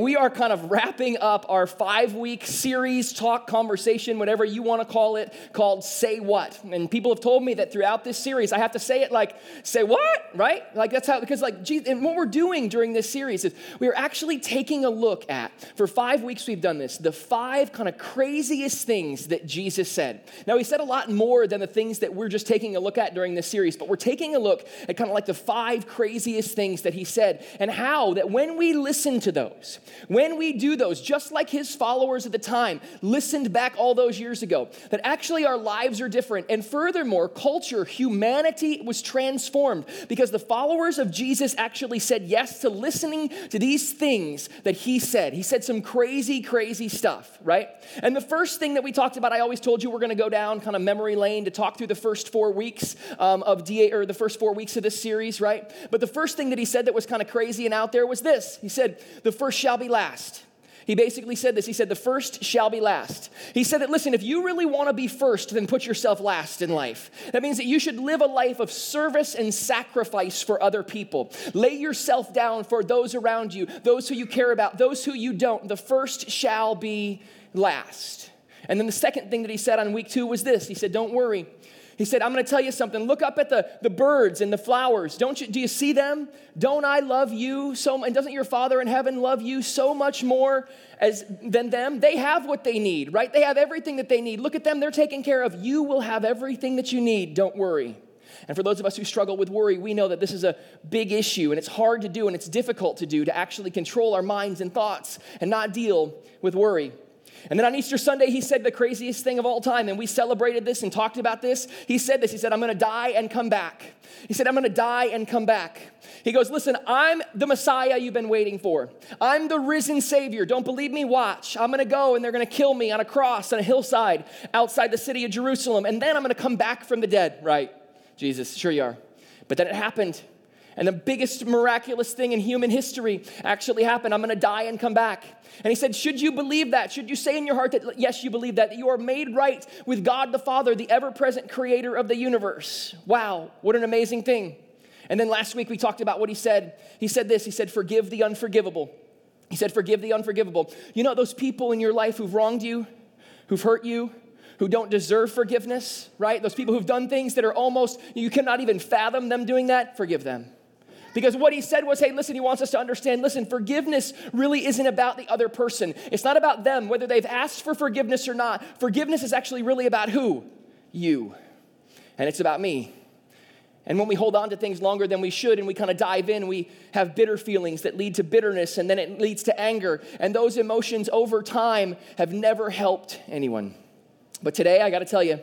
We are kind of wrapping up our five week series, talk, conversation, whatever you want to call it, called Say What. And people have told me that throughout this series, I have to say it like, say what, right? Like that's how, because like, geez, and what we're doing during this series is we are actually taking a look at, for five weeks we've done this, the five kind of craziest things that Jesus said. Now, he said a lot more than the things that we're just taking a look at during this series, but we're taking a look at kind of like the five craziest things that he said and how that when we listen to those, when we do those, just like his followers at the time listened back all those years ago, that actually our lives are different. And furthermore, culture, humanity was transformed because the followers of Jesus actually said yes to listening to these things that he said. He said some crazy, crazy stuff, right? And the first thing that we talked about, I always told you we're going to go down kind of memory lane to talk through the first four weeks um, of DA, or the first four weeks of this series, right? But the first thing that he said that was kind of crazy and out there was this. He said, The first shall be last. He basically said this. He said, The first shall be last. He said that, listen, if you really want to be first, then put yourself last in life. That means that you should live a life of service and sacrifice for other people. Lay yourself down for those around you, those who you care about, those who you don't. The first shall be last. And then the second thing that he said on week two was this He said, Don't worry. He said, I'm going to tell you something. Look up at the, the birds and the flowers. Don't you, do you see them? Don't I love you so And doesn't your Father in heaven love you so much more as, than them? They have what they need, right? They have everything that they need. Look at them. They're taken care of. You will have everything that you need. Don't worry. And for those of us who struggle with worry, we know that this is a big issue and it's hard to do and it's difficult to do to actually control our minds and thoughts and not deal with worry. And then on Easter Sunday, he said the craziest thing of all time, and we celebrated this and talked about this. He said this He said, I'm gonna die and come back. He said, I'm gonna die and come back. He goes, Listen, I'm the Messiah you've been waiting for. I'm the risen Savior. Don't believe me? Watch. I'm gonna go and they're gonna kill me on a cross on a hillside outside the city of Jerusalem, and then I'm gonna come back from the dead. Right, Jesus, sure you are. But then it happened. And the biggest miraculous thing in human history actually happened. I'm to die and come back. And he said, Should you believe that? Should you say in your heart that, yes, you believe that, that you are made right with God the Father, the ever present creator of the universe? Wow, what an amazing thing. And then last week we talked about what he said. He said this He said, Forgive the unforgivable. He said, Forgive the unforgivable. You know those people in your life who've wronged you, who've hurt you, who don't deserve forgiveness, right? Those people who've done things that are almost, you cannot even fathom them doing that, forgive them. Because what he said was, hey, listen, he wants us to understand listen, forgiveness really isn't about the other person. It's not about them, whether they've asked for forgiveness or not. Forgiveness is actually really about who? You. And it's about me. And when we hold on to things longer than we should and we kind of dive in, we have bitter feelings that lead to bitterness and then it leads to anger. And those emotions over time have never helped anyone. But today, I got to tell you,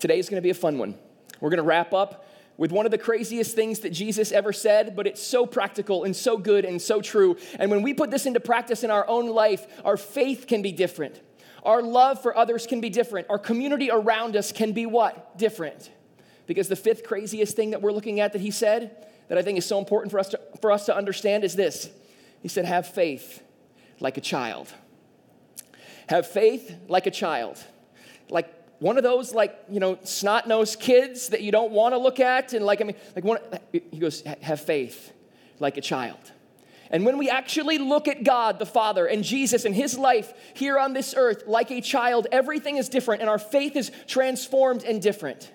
today is going to be a fun one. We're going to wrap up with one of the craziest things that Jesus ever said, but it's so practical and so good and so true. And when we put this into practice in our own life, our faith can be different. Our love for others can be different. Our community around us can be what? Different. Because the fifth craziest thing that we're looking at that he said, that I think is so important for us to, for us to understand, is this He said, Have faith like a child. Have faith like a child. Like one of those like you know snot-nosed kids that you don't want to look at and like i mean like one he goes have faith like a child. And when we actually look at god the father and jesus and his life here on this earth like a child everything is different and our faith is transformed and different.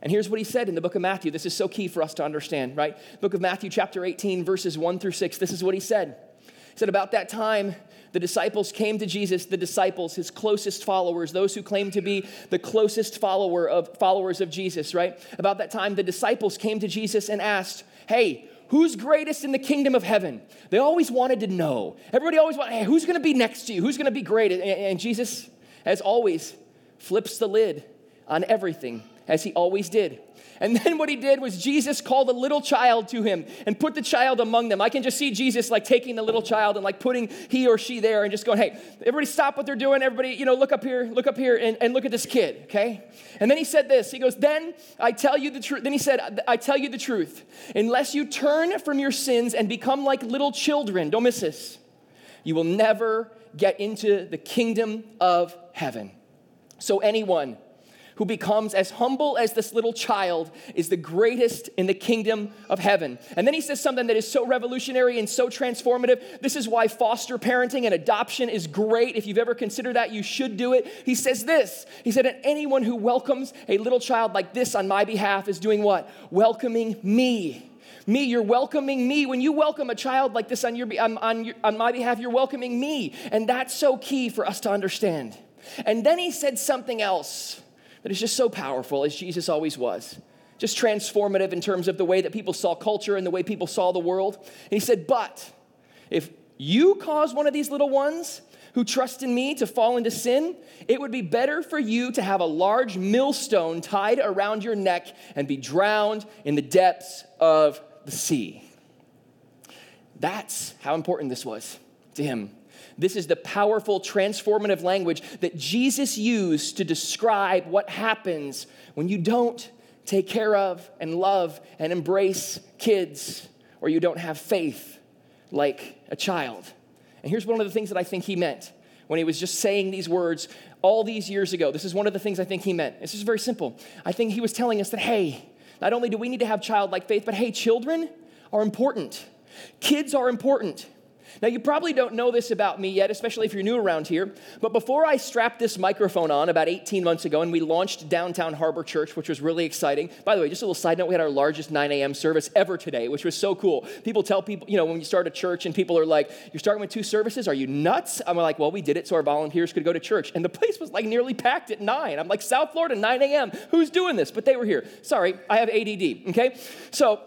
And here's what he said in the book of matthew. This is so key for us to understand right? Book of matthew chapter 18 verses 1 through 6 this is what he said. He said about that time the disciples came to Jesus, the disciples, his closest followers, those who claim to be the closest follower of followers of Jesus, right? About that time, the disciples came to Jesus and asked, Hey, who's greatest in the kingdom of heaven? They always wanted to know. Everybody always wanted, hey, who's gonna be next to you? Who's gonna be great? And Jesus, as always, flips the lid on everything, as he always did. And then what he did was Jesus called a little child to him and put the child among them. I can just see Jesus like taking the little child and like putting he or she there and just going, hey, everybody stop what they're doing. Everybody, you know, look up here, look up here and, and look at this kid, okay? And then he said this. He goes, then I tell you the truth. Then he said, I tell you the truth. Unless you turn from your sins and become like little children, don't miss this, you will never get into the kingdom of heaven. So anyone who becomes as humble as this little child is the greatest in the kingdom of heaven. And then he says something that is so revolutionary and so transformative. This is why foster parenting and adoption is great. If you've ever considered that, you should do it. He says this He said, And anyone who welcomes a little child like this on my behalf is doing what? Welcoming me. Me, you're welcoming me. When you welcome a child like this on, your, on, on, your, on my behalf, you're welcoming me. And that's so key for us to understand. And then he said something else that is just so powerful, as Jesus always was. Just transformative in terms of the way that people saw culture and the way people saw the world. And he said, But if you cause one of these little ones who trust in me to fall into sin, it would be better for you to have a large millstone tied around your neck and be drowned in the depths of the sea. That's how important this was to him. This is the powerful, transformative language that Jesus used to describe what happens when you don't take care of and love and embrace kids or you don't have faith like a child. And here's one of the things that I think he meant when he was just saying these words all these years ago. This is one of the things I think he meant. This is very simple. I think he was telling us that, hey, not only do we need to have childlike faith, but hey, children are important. Kids are important. Now, you probably don't know this about me yet, especially if you're new around here, but before I strapped this microphone on about 18 months ago and we launched Downtown Harbor Church, which was really exciting. By the way, just a little side note, we had our largest 9 a.m. service ever today, which was so cool. People tell people, you know, when you start a church and people are like, You're starting with two services? Are you nuts? I'm like, Well, we did it so our volunteers could go to church. And the place was like nearly packed at 9. I'm like, South Florida, 9 a.m. Who's doing this? But they were here. Sorry, I have ADD, okay? So,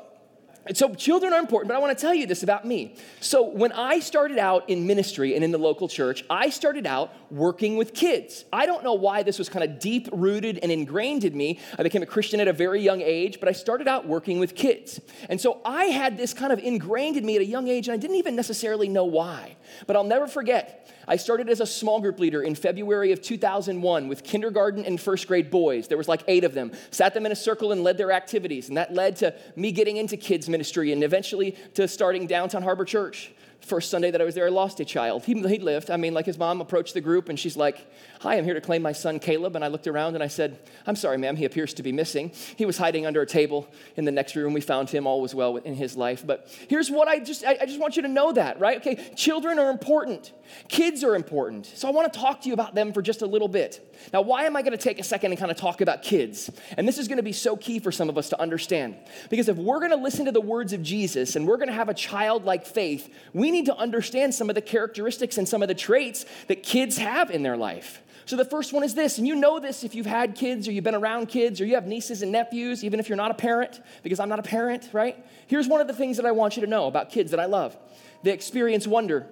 so children are important, but I want to tell you this about me. So when I started out in ministry and in the local church, I started out working with kids. I don't know why this was kind of deep rooted and ingrained in me. I became a Christian at a very young age, but I started out working with kids. And so I had this kind of ingrained in me at a young age, and I didn't even necessarily know why. But I'll never forget I started as a small group leader in February of 2001 with kindergarten and first grade boys. There was like eight of them. Sat them in a circle and led their activities. And that led to me getting into kids ministry and eventually to starting Downtown Harbor Church first Sunday that I was there, I lost a child. He, he lived. I mean, like his mom approached the group and she's like, Hi, I'm here to claim my son Caleb. And I looked around and I said, I'm sorry, ma'am, he appears to be missing. He was hiding under a table in the next room. We found him. All was well in his life. But here's what I just, I, I just want you to know that, right? Okay, children are important. Kids are important. So I want to talk to you about them for just a little bit. Now, why am I going to take a second and kind of talk about kids? And this is going to be so key for some of us to understand. Because if we're going to listen to the words of Jesus and we're going to have a childlike faith, we need to understand some of the characteristics and some of the traits that kids have in their life. So the first one is this, and you know this if you've had kids or you've been around kids or you have nieces and nephews, even if you're not a parent, because I'm not a parent, right? Here's one of the things that I want you to know about kids that I love they experience wonder.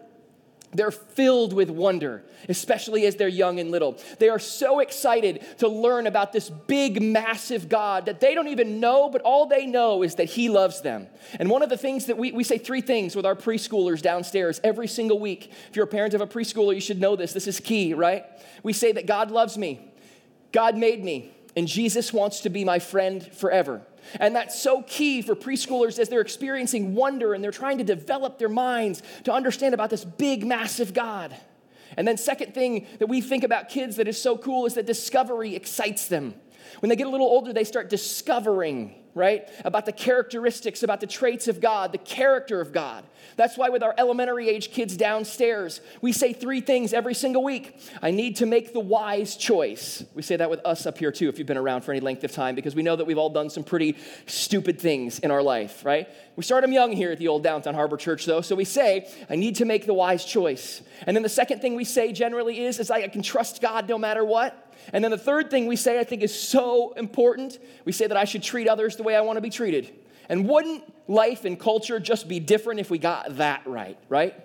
They're filled with wonder, especially as they're young and little. They are so excited to learn about this big, massive God that they don't even know, but all they know is that He loves them. And one of the things that we, we say three things with our preschoolers downstairs every single week. If you're a parent of a preschooler, you should know this. This is key, right? We say that God loves me, God made me, and Jesus wants to be my friend forever. And that's so key for preschoolers as they're experiencing wonder and they're trying to develop their minds to understand about this big, massive God. And then, second thing that we think about kids that is so cool is that discovery excites them. When they get a little older, they start discovering right? About the characteristics, about the traits of God, the character of God. That's why, with our elementary age kids downstairs, we say three things every single week. I need to make the wise choice. We say that with us up here too, if you've been around for any length of time, because we know that we've all done some pretty stupid things in our life, right? We start them young here at the old downtown Harbor Church, though. So we say, I need to make the wise choice. And then the second thing we say generally is, is I can trust God no matter what. And then the third thing we say, I think, is so important. We say that I should treat others the way I want to be treated. And wouldn't life and culture just be different if we got that right, right?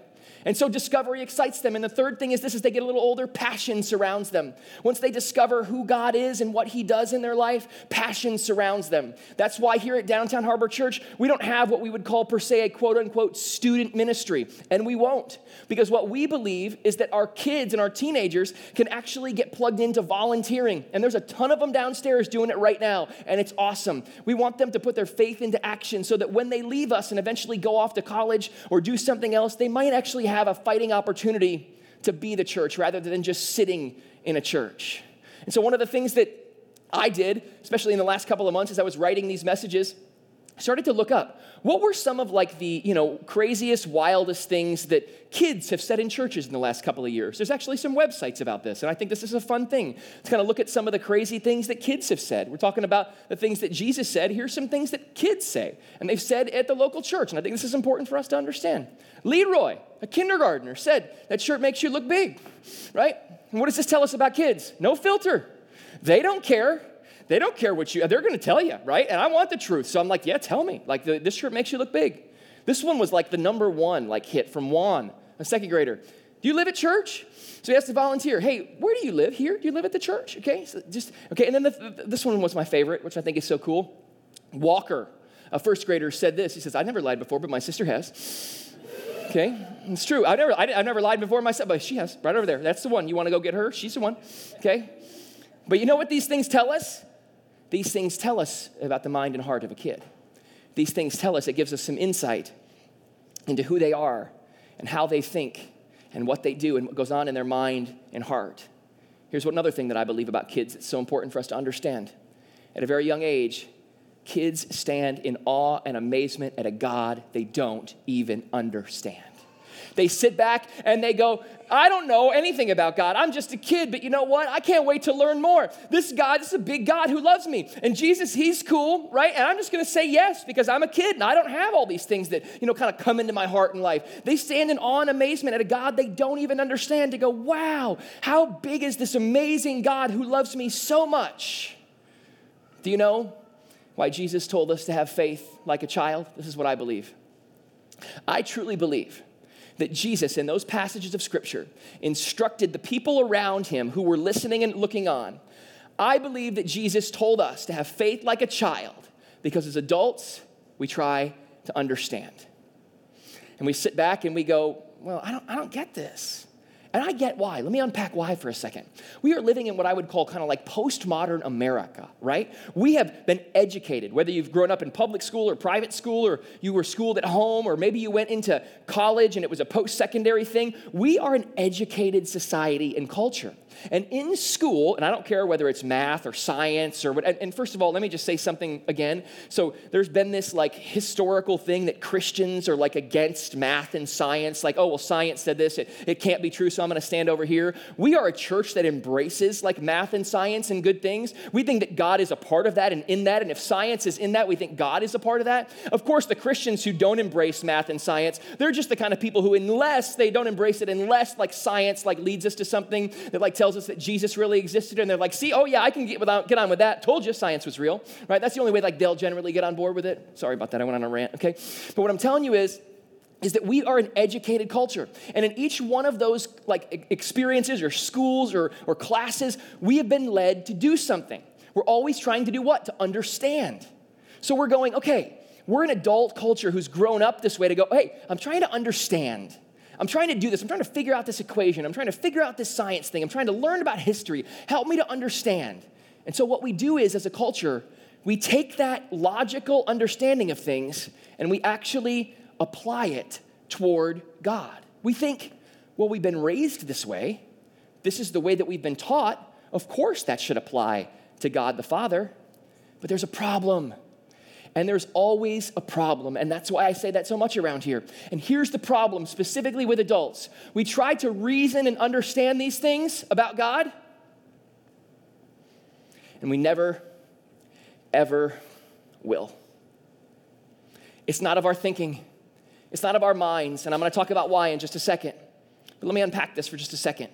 And so discovery excites them. And the third thing is this as they get a little older, passion surrounds them. Once they discover who God is and what he does in their life, passion surrounds them. That's why here at Downtown Harbor Church, we don't have what we would call per se a quote unquote student ministry. And we won't. Because what we believe is that our kids and our teenagers can actually get plugged into volunteering. And there's a ton of them downstairs doing it right now. And it's awesome. We want them to put their faith into action so that when they leave us and eventually go off to college or do something else, they might actually have have a fighting opportunity to be the church rather than just sitting in a church. And so, one of the things that I did, especially in the last couple of months as I was writing these messages, started to look up what were some of like the you know craziest wildest things that kids have said in churches in the last couple of years? There's actually some websites about this and i think this is a fun thing to kind of look at some of the crazy things that kids have said. We're talking about the things that jesus said. Here's some things that kids say and they've said at the local church and i think this is important for us to understand. Leroy a kindergartner said that shirt makes you look big right? And what does this tell us about kids? No filter. They don't care they don't care what you, they're to tell you, right? And I want the truth. So I'm like, yeah, tell me. Like, the, this shirt makes you look big. This one was like the number one, like, hit from Juan, a second grader. Do you live at church? So he has to volunteer. Hey, where do you live? Here? Do you live at the church? Okay, so just, okay. And then the, the, this one was my favorite, which I think is so cool. Walker, a first grader, said this. He says, I never lied before, but my sister has. Okay, it's true. I never, I, I never lied before myself, but she has. Right over there. That's the one. You want to go get her? She's the one. Okay. But you know what these things tell us? These things tell us about the mind and heart of a kid. These things tell us, it gives us some insight into who they are and how they think and what they do and what goes on in their mind and heart. Here's what another thing that I believe about kids that's so important for us to understand. At a very young age, kids stand in awe and amazement at a God they don't even understand. They sit back and they go, I don't know anything about God. I'm just a kid, but you know what? I can't wait to learn more. This God, this is a big God who loves me. And Jesus, he's cool, right? And I'm just going to say yes because I'm a kid and I don't have all these things that, you know, kind of come into my heart and life. They stand in awe and amazement at a God they don't even understand to go, wow, how big is this amazing God who loves me so much? Do you know why Jesus told us to have faith like a child? This is what I believe. I truly believe that Jesus, in those passages of Scripture, instructed the people around him who were listening and looking on. I believe that Jesus told us to have faith like a child because as adults, we try to understand. And we sit back and we go, Well, I don't, I don't get this. And I get why. Let me unpack why for a second. We are living in what I would call kind of like postmodern America, right? We have been educated, whether you've grown up in public school or private school, or you were schooled at home, or maybe you went into college and it was a post secondary thing. We are an educated society and culture. And in school, and I don't care whether it's math or science or what, and first of all, let me just say something again. So there's been this like historical thing that Christians are like against math and science, like, oh, well, science said this, it, it can't be true, so I'm gonna stand over here. We are a church that embraces like math and science and good things. We think that God is a part of that and in that, and if science is in that, we think God is a part of that. Of course, the Christians who don't embrace math and science, they're just the kind of people who, unless they don't embrace it, unless like science like leads us to something that like tells tells us that Jesus really existed, and they're like, see, oh yeah, I can get, without, get on with that. Told you science was real, right? That's the only way like they'll generally get on board with it. Sorry about that, I went on a rant, okay? But what I'm telling you is, is that we are an educated culture. And in each one of those like experiences or schools or, or classes, we have been led to do something. We're always trying to do what? To understand. So we're going, okay, we're an adult culture who's grown up this way to go, hey, I'm trying to understand. I'm trying to do this. I'm trying to figure out this equation. I'm trying to figure out this science thing. I'm trying to learn about history. Help me to understand. And so, what we do is, as a culture, we take that logical understanding of things and we actually apply it toward God. We think, well, we've been raised this way. This is the way that we've been taught. Of course, that should apply to God the Father. But there's a problem. And there's always a problem. And that's why I say that so much around here. And here's the problem, specifically with adults. We try to reason and understand these things about God, and we never, ever will. It's not of our thinking, it's not of our minds. And I'm going to talk about why in just a second. But let me unpack this for just a second.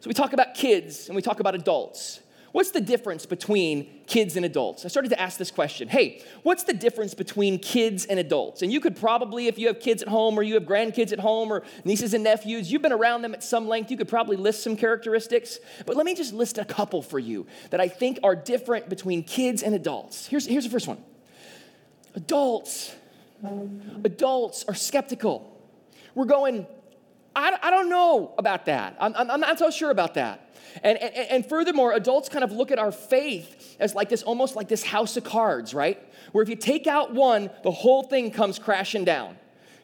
So, we talk about kids and we talk about adults. What's the difference between kids and adults? I started to ask this question. Hey, what's the difference between kids and adults? And you could probably, if you have kids at home or you have grandkids at home or nieces and nephews, you've been around them at some length, you could probably list some characteristics. But let me just list a couple for you that I think are different between kids and adults. Here's, here's the first one adults. Adults are skeptical. We're going, I, I don't know about that. I'm, I'm not so sure about that. And, and, and furthermore, adults kind of look at our faith as like this, almost like this house of cards, right? Where if you take out one, the whole thing comes crashing down.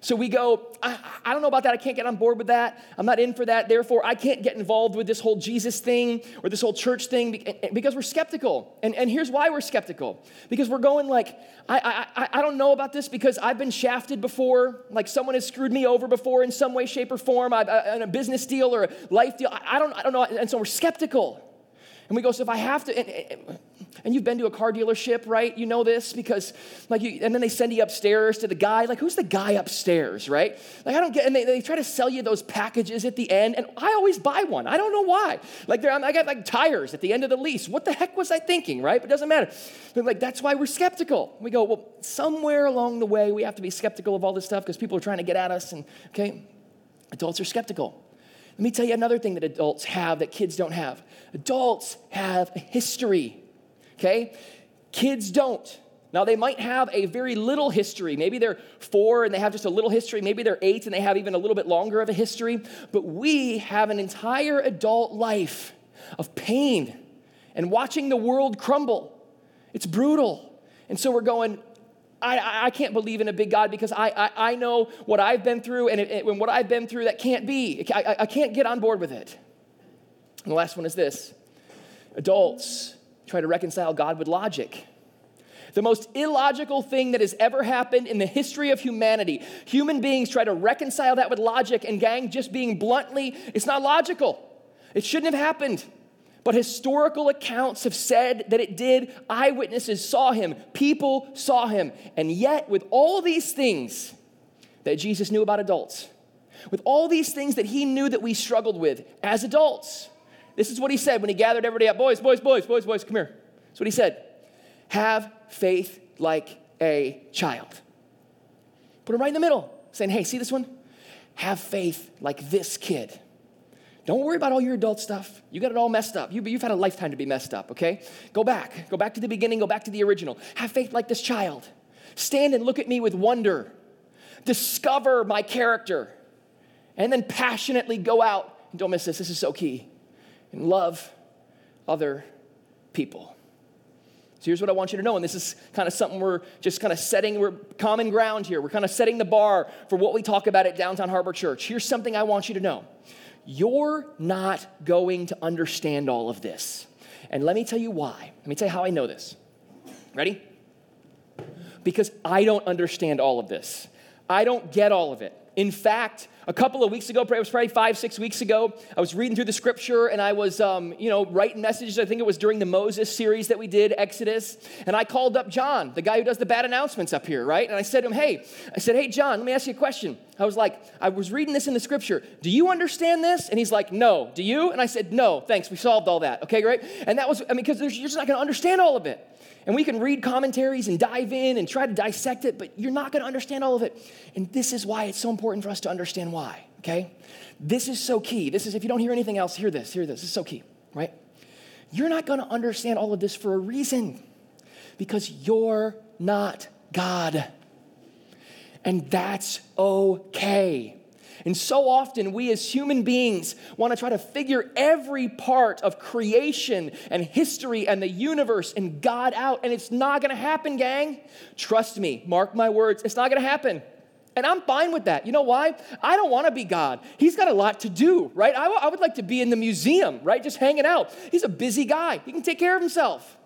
So we go, I, I, don't know about that. I can't get on board with that. I'm not in for that. Therefore, I can't get involved with this whole Jesus thing or this whole church thing eh, eh, because we're skeptical. And, and here's why we're skeptical because we're going like, I, I, I don't know about this because I've been shafted before. Like someone has screwed me over before in some way, shape, or form, I, uh, in a business deal or a life deal. I, I, don't, I don't know. And so we're skeptical. And we go, so if I have to, and, and, you've been to a car dealership, right? You know this because, like, you, and then they send you upstairs to the guy. Like, who's the guy upstairs, right? Like, I don't get, and they, they try to sell you those packages at the end, and I always buy one. I don't know why. Like, I got like tires at the end of the lease. What the heck was I thinking, right? But it doesn't matter. But like, that's why we're skeptical. We go, well, somewhere along the way, we have to be skeptical of all this stuff because people are trying to get at us, and okay, adults are skeptical. Let me tell you another thing that adults have that kids don't have. Adults have a history, okay? Kids don't. Now, they might have a very little history. Maybe they're four and they have just a little history. Maybe they're eight and they have even a little bit longer of a history. But we have an entire adult life of pain and watching the world crumble. It's brutal. And so we're going, I, I can't believe in a big God because I, I, I know what I've been through, and, it, it, what I've been through, that can't be. I, I can't get on board with it. And the last one is this adults try to reconcile God with logic. The most illogical thing that has ever happened in the history of humanity. Human beings try to reconcile that with logic, and gang, just being bluntly, it's not logical. It shouldn't have happened. But historical accounts have said that it did. Eyewitnesses saw him, people saw him. And yet, with all these things that Jesus knew about adults, with all these things that he knew that we struggled with as adults, this is what he said when he gathered everybody up boys, boys, boys, boys, boys, come here. That's what he said. Have faith like a child. Put him right in the middle, saying, hey, see this one? Have faith like this kid. Don't worry about all your adult stuff. You got it all messed up. You, have had a lifetime to be messed up, okay? Go back. Go back to the beginning. Go back to the original. Have faith like this child. Stand and look at me with wonder. Discover my character. And then passionately go out. Don't miss this. This is so key. And love other people. So here's what I want you to know, and this is kind of something we're just kind of setting, we're common ground here. We're kind of setting the bar for what we talk about at Downtown Harbor Church. Here's something I want you to know you're not going to understand all of this. And let me tell you why. Let me tell you how I know this. Ready? Because I don't understand all of this. I don't get all of it. In fact, a couple of weeks ago, it was probably five, six weeks ago, I was reading through the scripture and I was, um, you know, writing messages. I think it was during the Moses series that we did, Exodus. And I called up John, the guy who does the bad announcements up here, right? And I said to him, hey, I said, hey, John, let me ask you a question. I was like, I was reading this in the scripture. Do you understand this? And he's like, no. Do you? And I said, no, thanks. We solved all that. Okay, great. And that was, I mean, because you're just not going to understand all of it. And we can read commentaries and dive in and try to dissect it, but you're not going to understand all of it. And this is why it's so important for us to understand why, okay? This is so key. This is, if you don't hear anything else, hear this, hear this. This is so key, right? You're not going to understand all of this for a reason because you're not God. And that's okay. And so often, we as human beings want to try to figure every part of creation and history and the universe and God out, and it's not going to happen, gang. Trust me, mark my words, it's not going to happen. And I'm fine with that. You know why? I don't want to be God. He's got a lot to do, right? I, w- I would like to be in the museum, right? Just hanging out. He's a busy guy, he can take care of himself.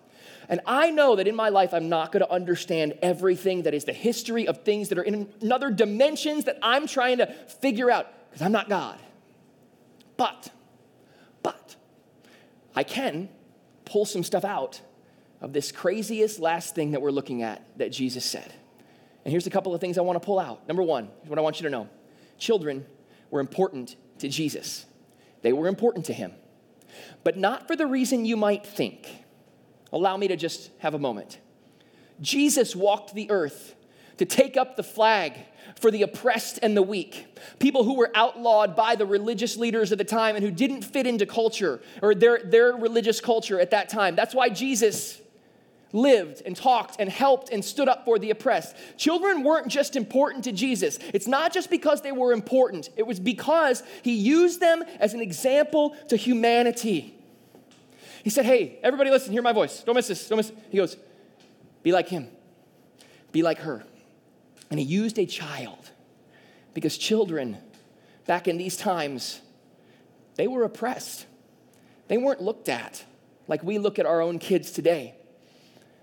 And I know that in my life, I'm not going to understand everything that is the history of things that are in another dimensions that I'm trying to figure out because I'm not God. But, but, I can pull some stuff out of this craziest last thing that we're looking at that Jesus said. And here's a couple of things I want to pull out. Number one, what I want you to know children were important to Jesus, they were important to him, but not for the reason you might think. Allow me to just have a moment. Jesus walked the earth to take up the flag for the oppressed and the weak, people who were outlawed by the religious leaders of the time and who didn't fit into culture or their, their religious culture at that time. That's why Jesus lived and talked and helped and stood up for the oppressed. Children weren't just important to Jesus. It's not just because they were important, it was because he used them as an example to humanity. He said, Hey, everybody listen, hear my voice. Don't miss this. Don't miss. it. He goes, Be like him, be like her. And he used a child Because children, back in these times, they were oppressed. They weren't looked at like we look at our own kids today.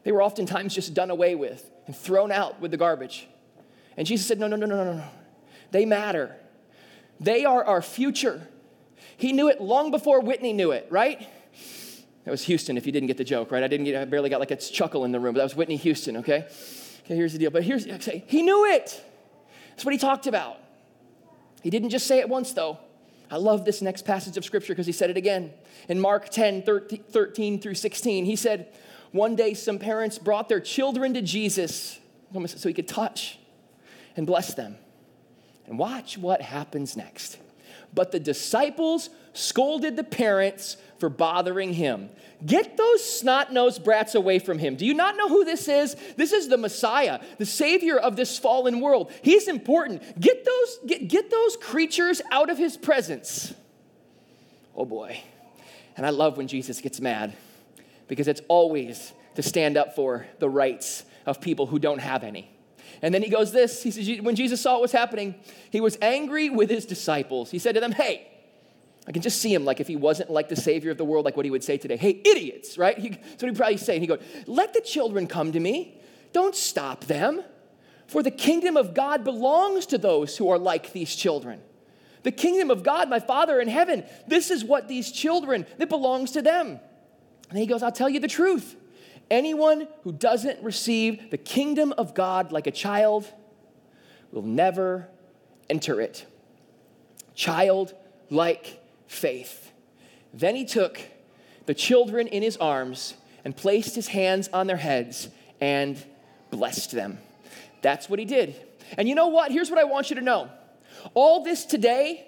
They were oftentimes just done away with and thrown out with the garbage. And Jesus said, No, no, no, no, no, no. They matter. They are our future. He knew it long before Whitney knew it, right? That was Houston, if you didn't get the joke, right? I didn't get, I barely got like a chuckle in the room, but that was Whitney Houston, okay? Okay, here's the deal. But here's, he knew it. That's what he talked about. He didn't just say it once, though. I love this next passage of scripture because he said it again. In Mark 10, 13 through 16, he said, One day some parents brought their children to Jesus so he could touch and bless them. And watch what happens next. But the disciples scolded the parents for bothering him. Get those snot nosed brats away from him. Do you not know who this is? This is the Messiah, the Savior of this fallen world. He's important. Get those, get, get those creatures out of his presence. Oh boy. And I love when Jesus gets mad because it's always to stand up for the rights of people who don't have any. And then he goes this, he says, when Jesus saw what was happening, he was angry with his disciples. He said to them, Hey, I can just see him like if he wasn't like the savior of the world, like what he would say today. Hey, idiots, right? He, that's what he'd probably say. And he'd go, Let the children come to me. Don't stop them. For the kingdom of God belongs to those who are like these children. The kingdom of God, my Father in heaven, this is what these children, that belongs to them. And he goes, I'll tell you the truth. Anyone who doesn't receive the kingdom of God like a child will never enter it. Child like faith. Then he took the children in his arms and placed his hands on their heads and blessed them. That's what he did. And you know what? Here's what I want you to know. All this today,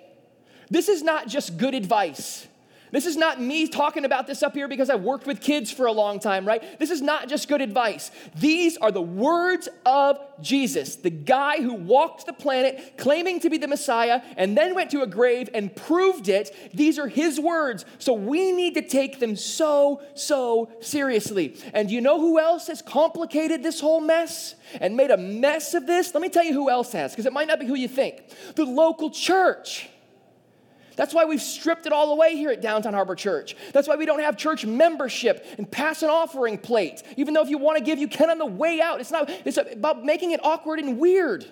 this is not just good advice. This is not me talking about this up here because I've worked with kids for a long time, right? This is not just good advice. These are the words of Jesus, the guy who walked the planet claiming to be the Messiah and then went to a grave and proved it. These are his words. So we need to take them so, so seriously. And you know who else has complicated this whole mess and made a mess of this? Let me tell you who else has, because it might not be who you think. The local church. That's why we've stripped it all away here at Downtown Harbor Church. That's why we don't have church membership and pass an offering plate. Even though if you want to give, you can on the way out. It's not, it's about making it awkward and weird.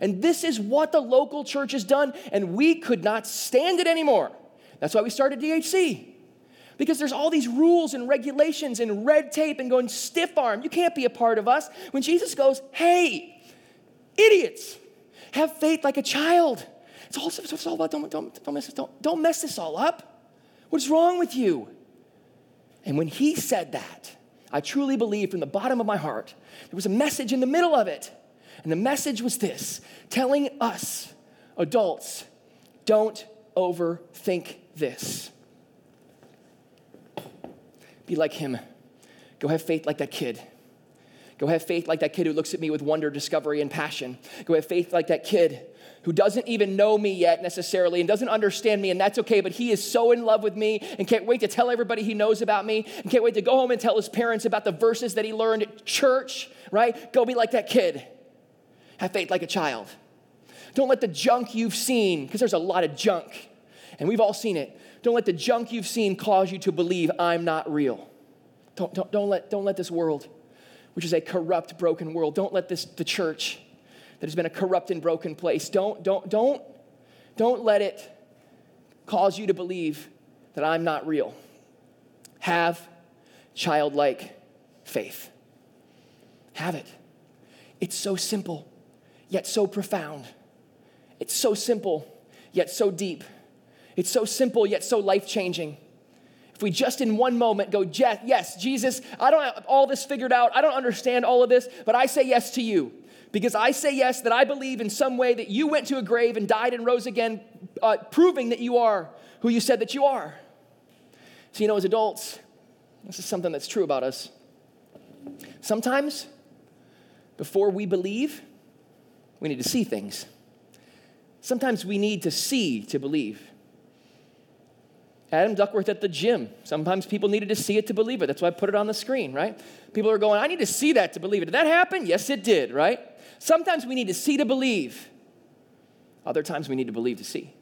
And this is what the local church has done, and we could not stand it anymore. That's why we started DHC. Because there's all these rules and regulations and red tape and going stiff arm. You can't be a part of us. When Jesus goes, hey, idiots, have faith like a child. It's all, it's all about don't, don't, don't, mess this, don't, don't mess this all up. What's wrong with you? And when he said that, I truly believe from the bottom of my heart, there was a message in the middle of it. And the message was this telling us, adults, don't overthink this. Be like him. Go have faith like that kid. Go have faith like that kid who looks at me with wonder, discovery, and passion. Go have faith like that kid who doesn't even know me yet necessarily and doesn't understand me, and that's okay, but he is so in love with me and can't wait to tell everybody he knows about me and can't wait to go home and tell his parents about the verses that he learned at church, right? Go be like that kid. Have faith like a child. Don't let the junk you've seen, because there's a lot of junk, and we've all seen it. Don't let the junk you've seen cause you to believe I'm not real. Don't, don't, don't, let, don't let this world, which is a corrupt, broken world, don't let this, the church, that has been a corrupt and broken place. Don't, don't, don't, don't let it cause you to believe that I'm not real. Have childlike faith. Have it. It's so simple, yet so profound. It's so simple, yet so deep. It's so simple, yet so life changing. If we just in one moment go, yes, Jesus, I don't have all this figured out. I don't understand all of this, but I say yes to you because I say yes, that I believe in some way that you went to a grave and died and rose again, uh, proving that you are who you said that you are. So, you know, as adults, this is something that's true about us. Sometimes, before we believe, we need to see things. Sometimes we need to see to believe. Adam Duckworth at the gym. Sometimes people needed to see it to believe it. That's why I put it on the screen, right? People are going, I need to see that to believe it. Did that happen? Yes, it did, right? Sometimes we need to see to believe. Other times we need to believe to see.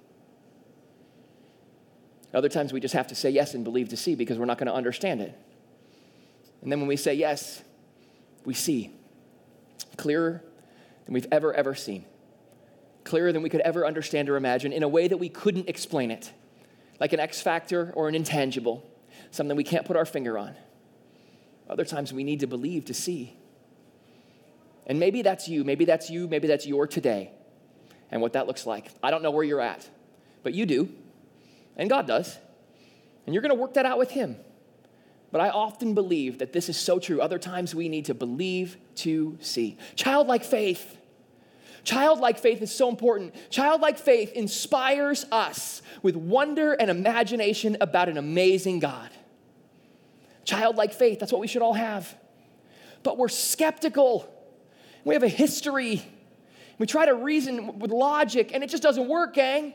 Other times we just have to say yes and believe to see because we're not going to understand it. And then when we say yes, we see clearer than we've ever, ever seen, clearer than we could ever understand or imagine in a way that we couldn't explain it, like an X factor or an intangible, something we can't put our finger on. Other times we need to believe to see. And maybe that's you, maybe that's you, maybe that's your today and what that looks like. I don't know where you're at, but you do, and God does. And you're to work that out with Him. But I often believe that this is so true. Other times we need to believe to see. Childlike faith. Childlike faith is so important. Childlike faith inspires us with wonder and imagination about an amazing God. Childlike faith, that's what we should all have. But we're skeptical. We have a history. We try to reason with logic, and it just doesn't work, gang.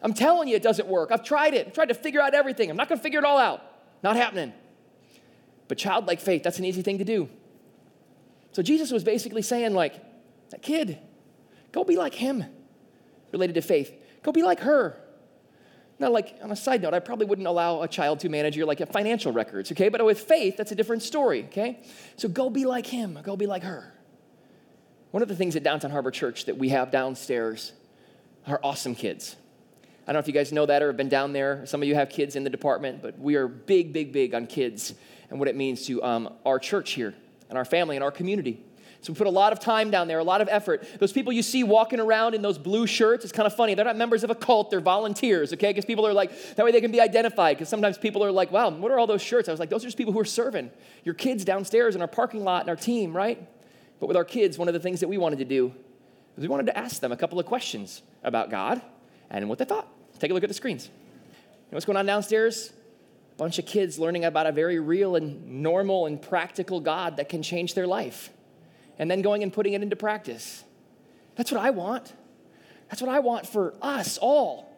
I'm telling you, it doesn't work. I've tried it. I've tried to figure out everything. I'm not going to figure it all out. Not happening. But childlike faith, that's an easy thing to do. So Jesus was basically saying, like, that kid, go be like him, related to faith. Go be like her. Now, like on a side note, I probably wouldn't allow a child to manage your like financial records, okay? But with faith, that's a different story, okay? So go be like him, go be like her. One of the things at Downtown Harbor Church that we have downstairs are awesome kids. I don't know if you guys know that or have been down there. Some of you have kids in the department, but we are big, big, big on kids and what it means to um, our church here and our family and our community. So we put a lot of time down there, a lot of effort. Those people you see walking around in those blue shirts, it's kind of funny. They're not members of a cult, they're volunteers, okay? Because people are like, that way they can be identified. Because sometimes people are like, wow, what are all those shirts? I was like, those are just people who are serving your kids downstairs in our parking lot and our team, right? But with our kids, one of the things that we wanted to do was we wanted to ask them a couple of questions about God and what they thought. Take a look at the screens. You know what's going on downstairs? A bunch of kids learning about a very real and normal and practical God that can change their life and then going and putting it into practice. That's what I want. That's what I want for us all.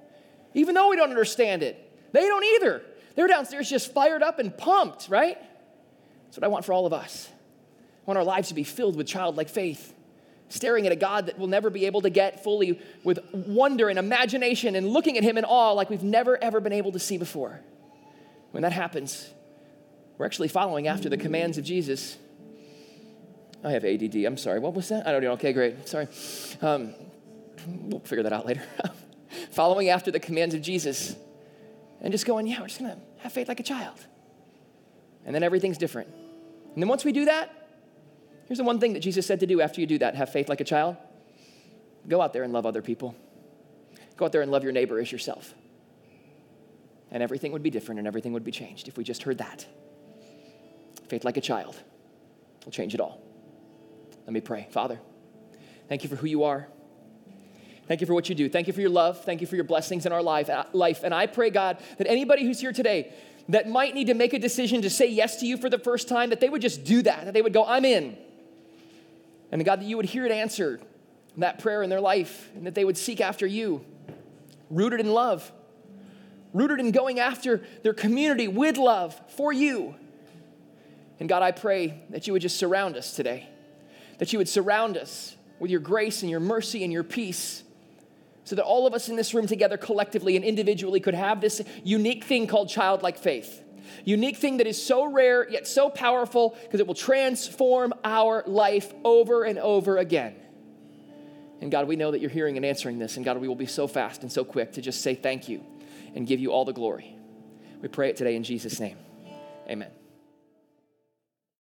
Even though we don't understand it, they don't either. They're downstairs just fired up and pumped, right? That's what I want for all of us. Want our lives to be filled with childlike faith, staring at a God that we'll never be able to get fully with wonder and imagination and looking at Him in awe like we've never, ever been able to see before. When that happens, we're actually following after the commands of Jesus I have ADD. I'm sorry. What was that? I don't know. Okay, great. Sorry. Um, we'll figure that out later. Following after the commands of Jesus and just going, yeah, we're just going to have faith like a child. And then everything's different. And then once we do that, here's the one thing that Jesus said to do after you do that have faith like a child. Go out there and love other people. Go out there and love your neighbor as yourself. And everything would be different and everything would be changed if we just heard that. Faith like a child will change it all. Let me pray. Father, thank you for who you are. Thank you for what you do. Thank you for your love. Thank you for your blessings in our life. Uh, life. And I pray, God, that anybody who's here today that might need to make a decision to say yes to you for the first time, that they would just do that, that they would go, I'm in. And God, that you would hear it answered, that prayer in their life, and that they would seek after you, rooted in love, rooted in going after their community with love for you. And God, I pray that you would just surround us today that you would surround us with your grace and your mercy and your peace so that all of us in this room together collectively and individually could have this unique thing called childlike faith. Unique thing that is so rare yet so powerful because it will transform our life over and over again. And God, we know that you're hearing and answering this. And God, we will be so fast and so quick to just say thank you and give you all the glory. We pray it today in Jesus' name. Amen.